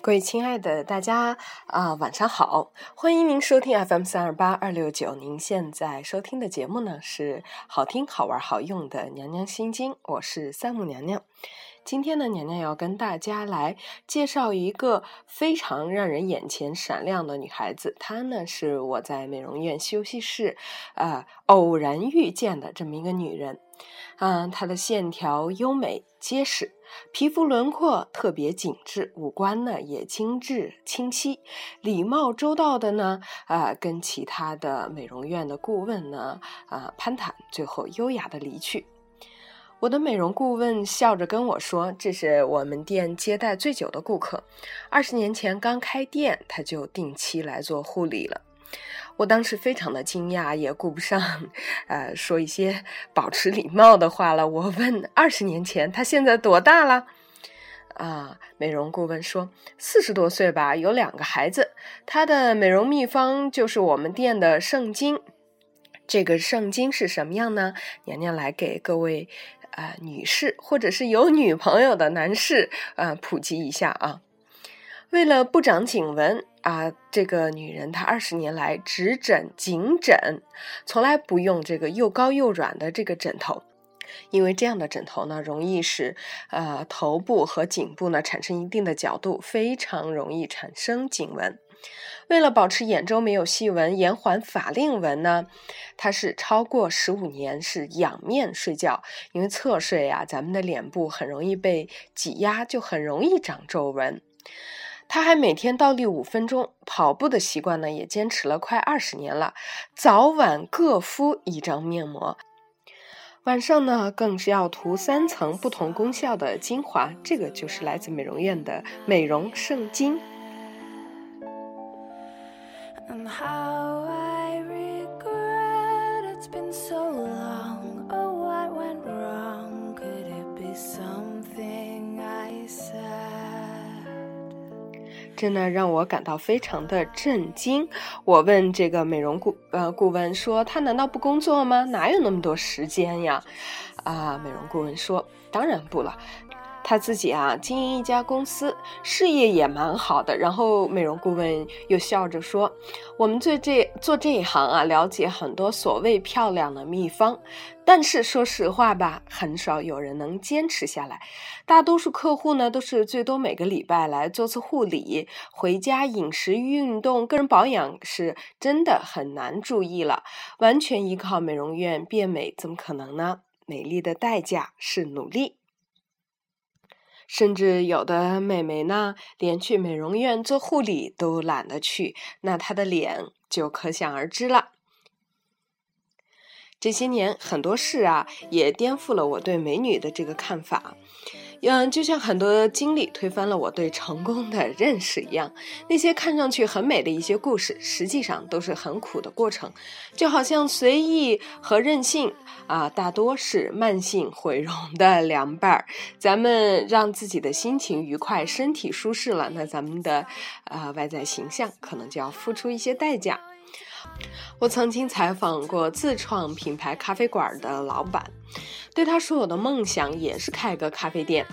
各位亲爱的大家啊、晚上好！欢迎您收听 FM 三二八二六九。您现在收听的节目呢是好听、好玩、好用的《娘娘心经》，我是三木娘娘。今天呢，娘娘要跟大家来介绍一个非常让人眼前闪亮的女孩子。她呢是我在美容院休息室，呃，偶然遇见的这么一个女人。嗯，她的线条优美结实，皮肤轮廓特别紧致，五官呢也精致清晰，礼貌周到的呢，啊、跟其他的美容院的顾问呢，啊、攀谈，最后优雅的离去。我的美容顾问笑着跟我说：“这是我们店接待最久的顾客，二十年前刚开店，他就定期来做护理了。”我当时非常的惊讶，也顾不上，呃，说一些保持礼貌的话了。我问：“二十年前他现在多大了？”啊，美容顾问说：“四十多岁吧，有两个孩子。他的美容秘方就是我们店的圣经。这个圣经是什么样呢？娘娘来给各位啊、女士或者是有女朋友的男士啊、普及一下啊。为了不长颈纹啊，这个女人她二十年来只枕颈枕，从来不用这个又高又软的这个枕头。因为这样的枕头呢，容易使呃头部和颈部呢产生一定的角度，非常容易产生颈纹。为了保持眼周没有细纹，延缓法令纹呢，它是超过十五年是仰面睡觉，因为侧睡啊，咱们的脸部很容易被挤压，就很容易长皱纹。他还每天倒立五分钟，跑步的习惯呢也坚持了快二十年了，早晚各敷一张面膜。晚上呢，更是要涂三层不同功效的精华，这个就是来自美容院的美容圣经。真的让我感到非常的震惊。我问这个美容顾呃顾问说：“他难道不工作吗？哪有那么多时间呀？”啊，美容顾问说：“当然不了。”他自己啊，经营一家公司，事业也蛮好的。然后美容顾问又笑着说：“我们做这做这一行啊，了解很多所谓漂亮的秘方，但是说实话吧，很少有人能坚持下来。大多数客户呢，都是最多每个礼拜来做次护理，回家饮食、运动、个人保养是真的很难注意了。完全依靠美容院变美，怎么可能呢？美丽的代价是努力。”甚至有的美眉呢，连去美容院做护理都懒得去，那她的脸就可想而知了。这些年很多事啊，也颠覆了我对美女的这个看法。嗯，就像很多经历推翻了我对成功的认识一样，那些看上去很美的一些故事，实际上都是很苦的过程。就好像随意和任性啊，大多是慢性毁容的凉拌儿。咱们让自己的心情愉快，身体舒适了，那咱们的呃外在形象可能就要付出一些代价。我曾经采访过自创品牌咖啡馆的老板，对他说我的梦想也是开个咖啡店。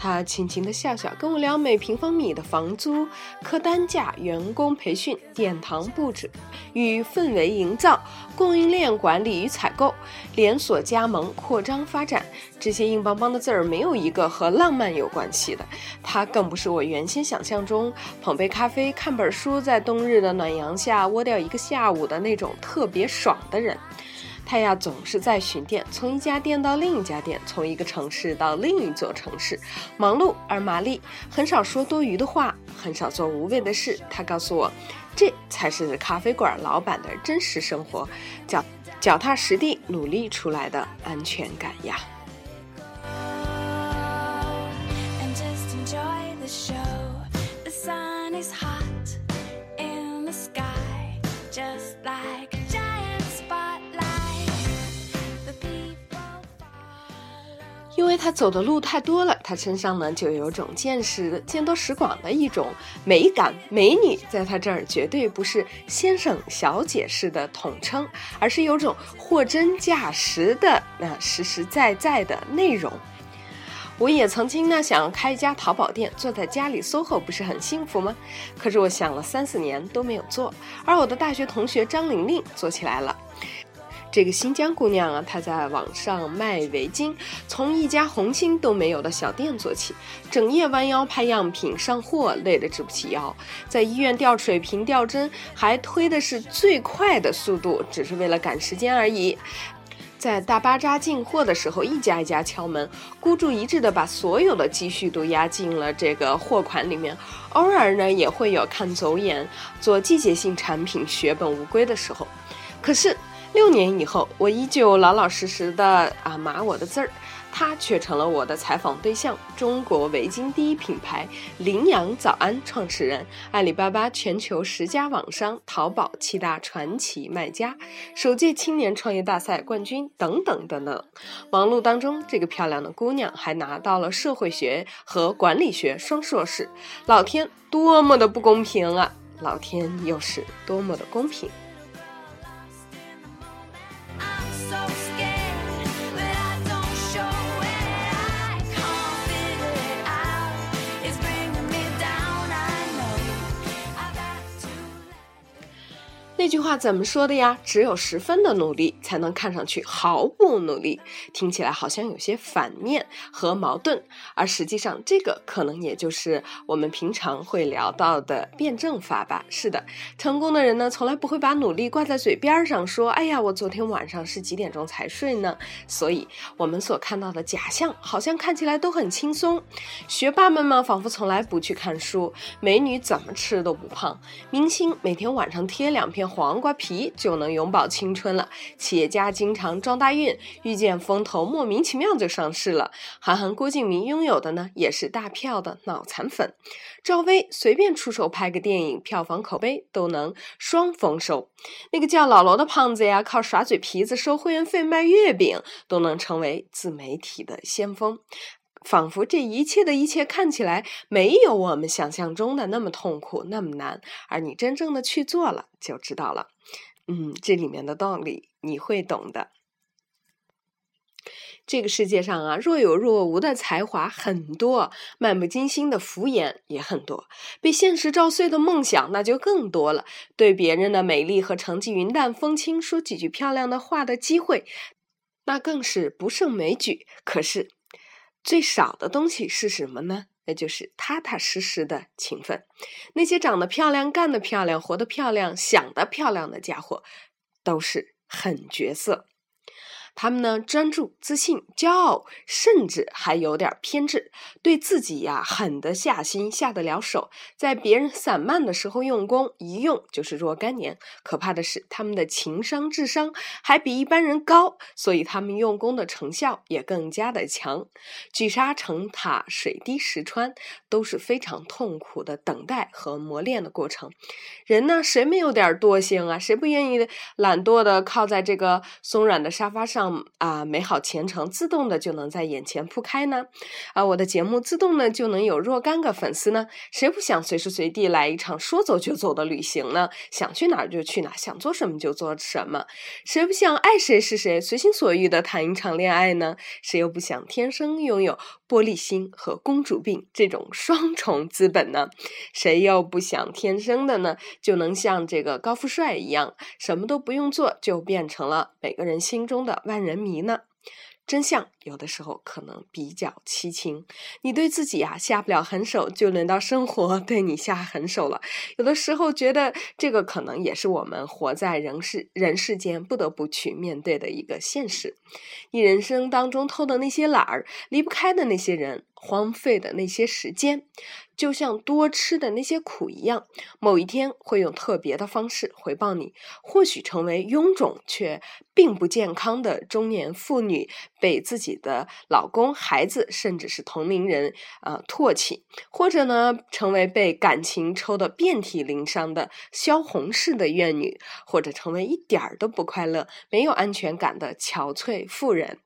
他轻轻的笑笑，跟我聊每平方米的房租、客单价、员工培训、殿堂布置与氛围营造、供应链管理与采购、连锁加盟、扩张发展，这些硬邦邦的字儿没有一个和浪漫有关系的。他更不是我原先想象中捧杯咖啡、看本书，在冬日的暖阳下窝掉一个下午的那种特别爽的人。泰亚，总是在巡店，从一家店到另一家店，从一个城市到另一座城市，忙碌而麻利，很少说多余的话，很少做无谓的事。他告诉我，这才是咖啡馆老板的真实生活，脚脚踏实地努力出来的安全感呀。他走的路太多了，他身上呢就有种见识见多识广的一种美感。美女在他这儿绝对不是先生、小姐式的统称，而是有种货真价实的那实实在在的内容。我也曾经呢想开一家淘宝店，坐在家里 SOHO 不是很幸福吗？可是我想了三四年都没有做，而我的大学同学张玲玲做起来了。这个新疆姑娘啊，她在网上卖围巾，从一家红星都没有的小店做起，整夜弯腰拍样品、上货，累得直不起腰。在医院吊水瓶、吊针，还推的是最快的速度，只是为了赶时间而已。在大巴扎进货的时候，一家一家敲门，孤注一掷的把所有的积蓄都压进了这个货款里面。偶尔呢，也会有看走眼、做季节性产品血本无归的时候。可是。六年以后，我依旧老老实实的啊码我的字儿，他却成了我的采访对象。中国围巾第一品牌羚羊早安创始人，阿里巴巴全球十佳网商，淘宝七大传奇卖家，首届青年创业大赛冠军等等等等。忙碌当中，这个漂亮的姑娘还拿到了社会学和管理学双硕士。老天多么的不公平啊！老天又是多么的公平。这句话怎么说的呀？只有十分的努力，才能看上去毫不努力。听起来好像有些反面和矛盾，而实际上，这个可能也就是我们平常会聊到的辩证法吧。是的，成功的人呢，从来不会把努力挂在嘴边上，说：“哎呀，我昨天晚上是几点钟才睡呢？”所以，我们所看到的假象，好像看起来都很轻松。学霸们嘛，仿佛从来不去看书；美女怎么吃都不胖；明星每天晚上贴两片。黄瓜皮就能永葆青春了。企业家经常撞大运，遇见风投莫名其妙就上市了。韩寒、郭敬明拥有的呢，也是大票的脑残粉。赵薇随便出手拍个电影，票房口碑都能双丰收。那个叫老罗的胖子呀，靠耍嘴皮子收会员费卖月饼，都能成为自媒体的先锋。仿佛这一切的一切看起来没有我们想象中的那么痛苦、那么难，而你真正的去做了，就知道了。嗯，这里面的道理你会懂的。这个世界上啊，若有若无的才华很多，漫不经心的敷衍也很多，被现实照碎的梦想那就更多了。对别人的美丽和成绩云淡风轻说几句漂亮的话的机会，那更是不胜枚举。可是。最少的东西是什么呢？那就是踏踏实实的勤奋。那些长得漂亮、干得漂亮、活得漂亮、想得漂亮的家伙，都是狠角色。他们呢，专注、自信、骄傲，甚至还有点偏执，对自己呀狠得下心、下得了手，在别人散漫的时候用功，一用就是若干年。可怕的是，他们的情商、智商还比一般人高，所以他们用功的成效也更加的强。聚沙成塔，水滴石穿，都是非常痛苦的等待和磨练的过程。人呢，谁没有点惰性啊？谁不愿意懒惰的靠在这个松软的沙发上？啊，美好前程自动的就能在眼前铺开呢，啊，我的节目自动呢就能有若干个粉丝呢，谁不想随时随地来一场说走就走的旅行呢？想去哪儿就去哪儿，想做什么就做什么，谁不想爱谁是谁，随心所欲的谈一场恋爱呢？谁又不想天生拥有玻璃心和公主病这种双重资本呢？谁又不想天生的呢就能像这个高富帅一样，什么都不用做就变成了每个人心中的万。人迷呢？真相有的时候可能比较凄清。你对自己啊下不了狠手，就轮到生活 对你下狠手了。有的时候觉得这个可能也是我们活在人世人世间不得不去面对的一个现实。你人生当中偷的那些懒儿，离不开的那些人。荒废的那些时间，就像多吃的那些苦一样，某一天会用特别的方式回报你。或许成为臃肿却并不健康的中年妇女，被自己的老公、孩子，甚至是同龄人啊唾弃；或者呢，成为被感情抽得遍体鳞伤的萧红式的怨女；或者成为一点儿都不快乐、没有安全感的憔悴妇人。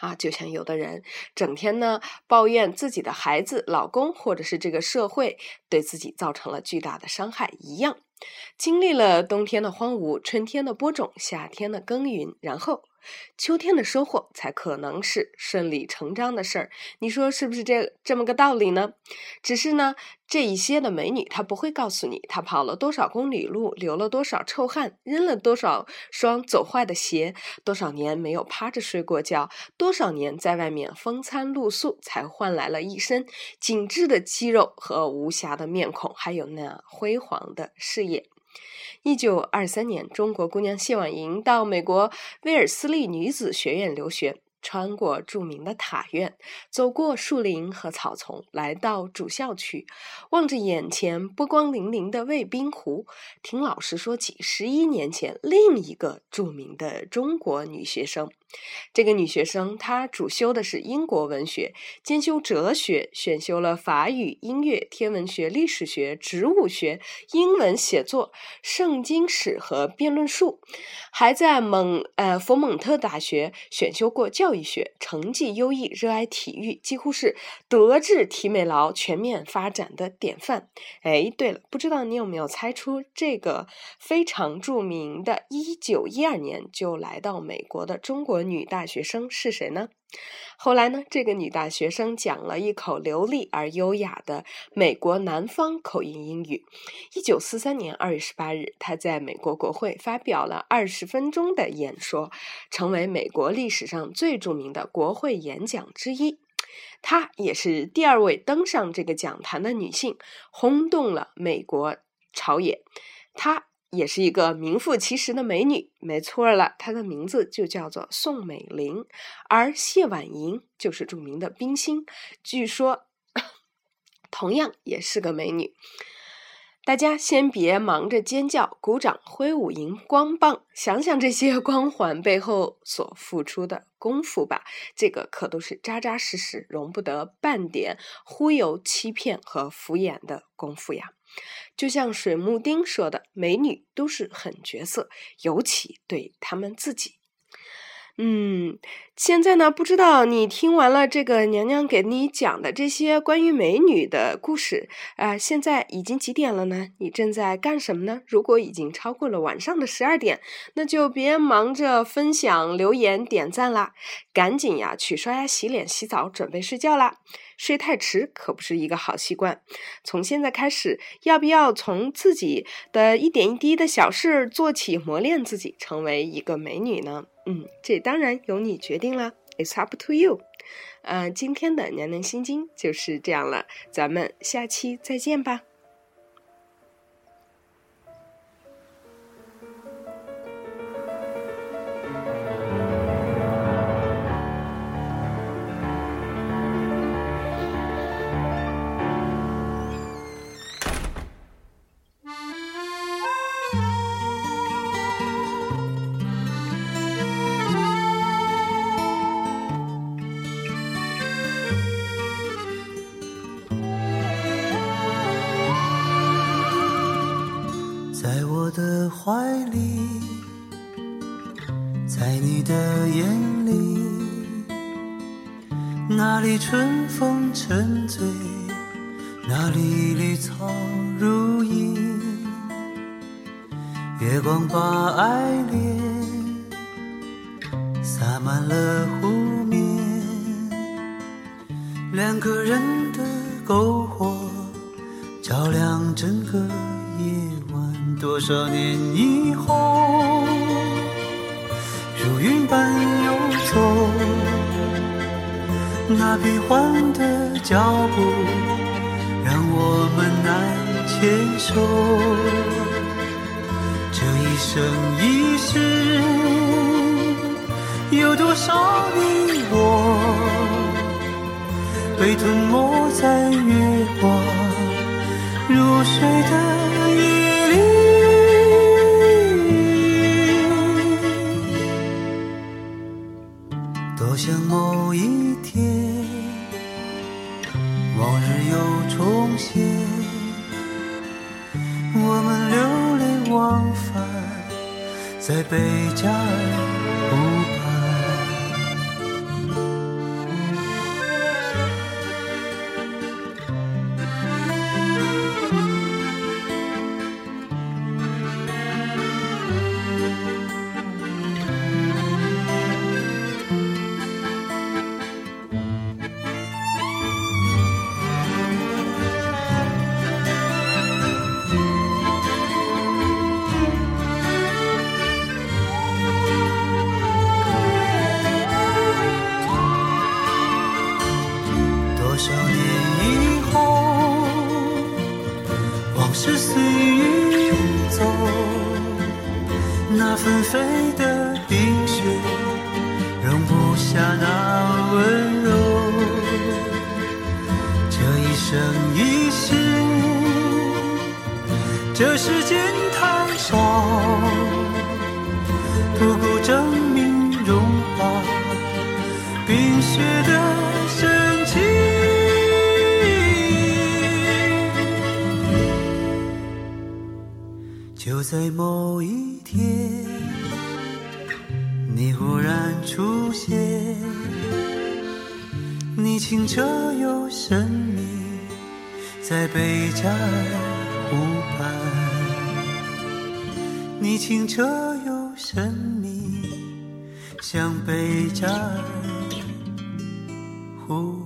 啊，就像有的人整天呢抱怨自己的孩子、老公，或者是这个社会对自己造成了巨大的伤害一样，经历了冬天的荒芜、春天的播种、夏天的耕耘，然后。秋天的收获才可能是顺理成章的事儿，你说是不是这这么个道理呢？只是呢，这一些的美女她不会告诉你，她跑了多少公里路，流了多少臭汗，扔了多少双走坏的鞋，多少年没有趴着睡过觉，多少年在外面风餐露宿，才换来了一身紧致的肌肉和无瑕的面孔，还有那辉煌的事业。一九二三年，中国姑娘谢婉莹到美国威尔斯利女子学院留学。穿过著名的塔院，走过树林和草丛，来到主校区，望着眼前波光粼粼的卫兵湖，听老师说起十一年前另一个著名的中国女学生。这个女学生她主修的是英国文学，兼修哲学，选修了法语、音乐、天文学、历史学、植物学、英文写作、圣经史和辩论术，还在蒙呃佛蒙特大学选修过教。育学成绩优异，热爱体育，几乎是德智体美劳全面发展的典范。哎，对了，不知道你有没有猜出这个非常著名的1912年就来到美国的中国女大学生是谁呢？后来呢，这个女大学生讲了一口流利而优雅的美国南方口音英语。一九四三年二月十八日，她在美国国会发表了二十分钟的演说，成为美国历史上最著名的国会演讲之一。她也是第二位登上这个讲坛的女性，轰动了美国朝野。她。也是一个名副其实的美女，没错了，她的名字就叫做宋美龄，而谢婉莹就是著名的冰心，据说同样也是个美女。大家先别忙着尖叫、鼓掌、挥舞荧光棒，想想这些光环背后所付出的功夫吧，这个可都是扎扎实实、容不得半点忽悠、欺骗和敷衍的功夫呀。就像水木丁说的：“美女都是狠角色，尤其对他们自己。”嗯，现在呢，不知道你听完了这个娘娘给你讲的这些关于美女的故事啊，现在已经几点了呢？你正在干什么呢？如果已经超过了晚上的十二点，那就别忙着分享、留言、点赞啦，赶紧呀去刷牙、洗脸、洗澡，准备睡觉啦。睡太迟可不是一个好习惯。从现在开始，要不要从自己的一点一滴的小事做起，磨练自己，成为一个美女呢？嗯，这当然由你决定了，It's up to you。呃，今天的娘娘心经就是这样了，咱们下期再见吧。那里春风沉醉，那里绿草如茵，月光把爱恋洒满了湖面，两个人的篝火照亮整个夜晚。多少年以后，如云般游走。那变幻的脚步，让我们难牵手。这一生一世，有多少你我，被吞没在月光如水的夜里，多想某一。往日又重现，我们流连忘返，在北疆。这世间太少，不顾证明融化冰雪的深情。就在某一天，你忽然出现，你清澈又神秘，在贝加尔湖畔。你清澈又神秘，像贝加尔湖。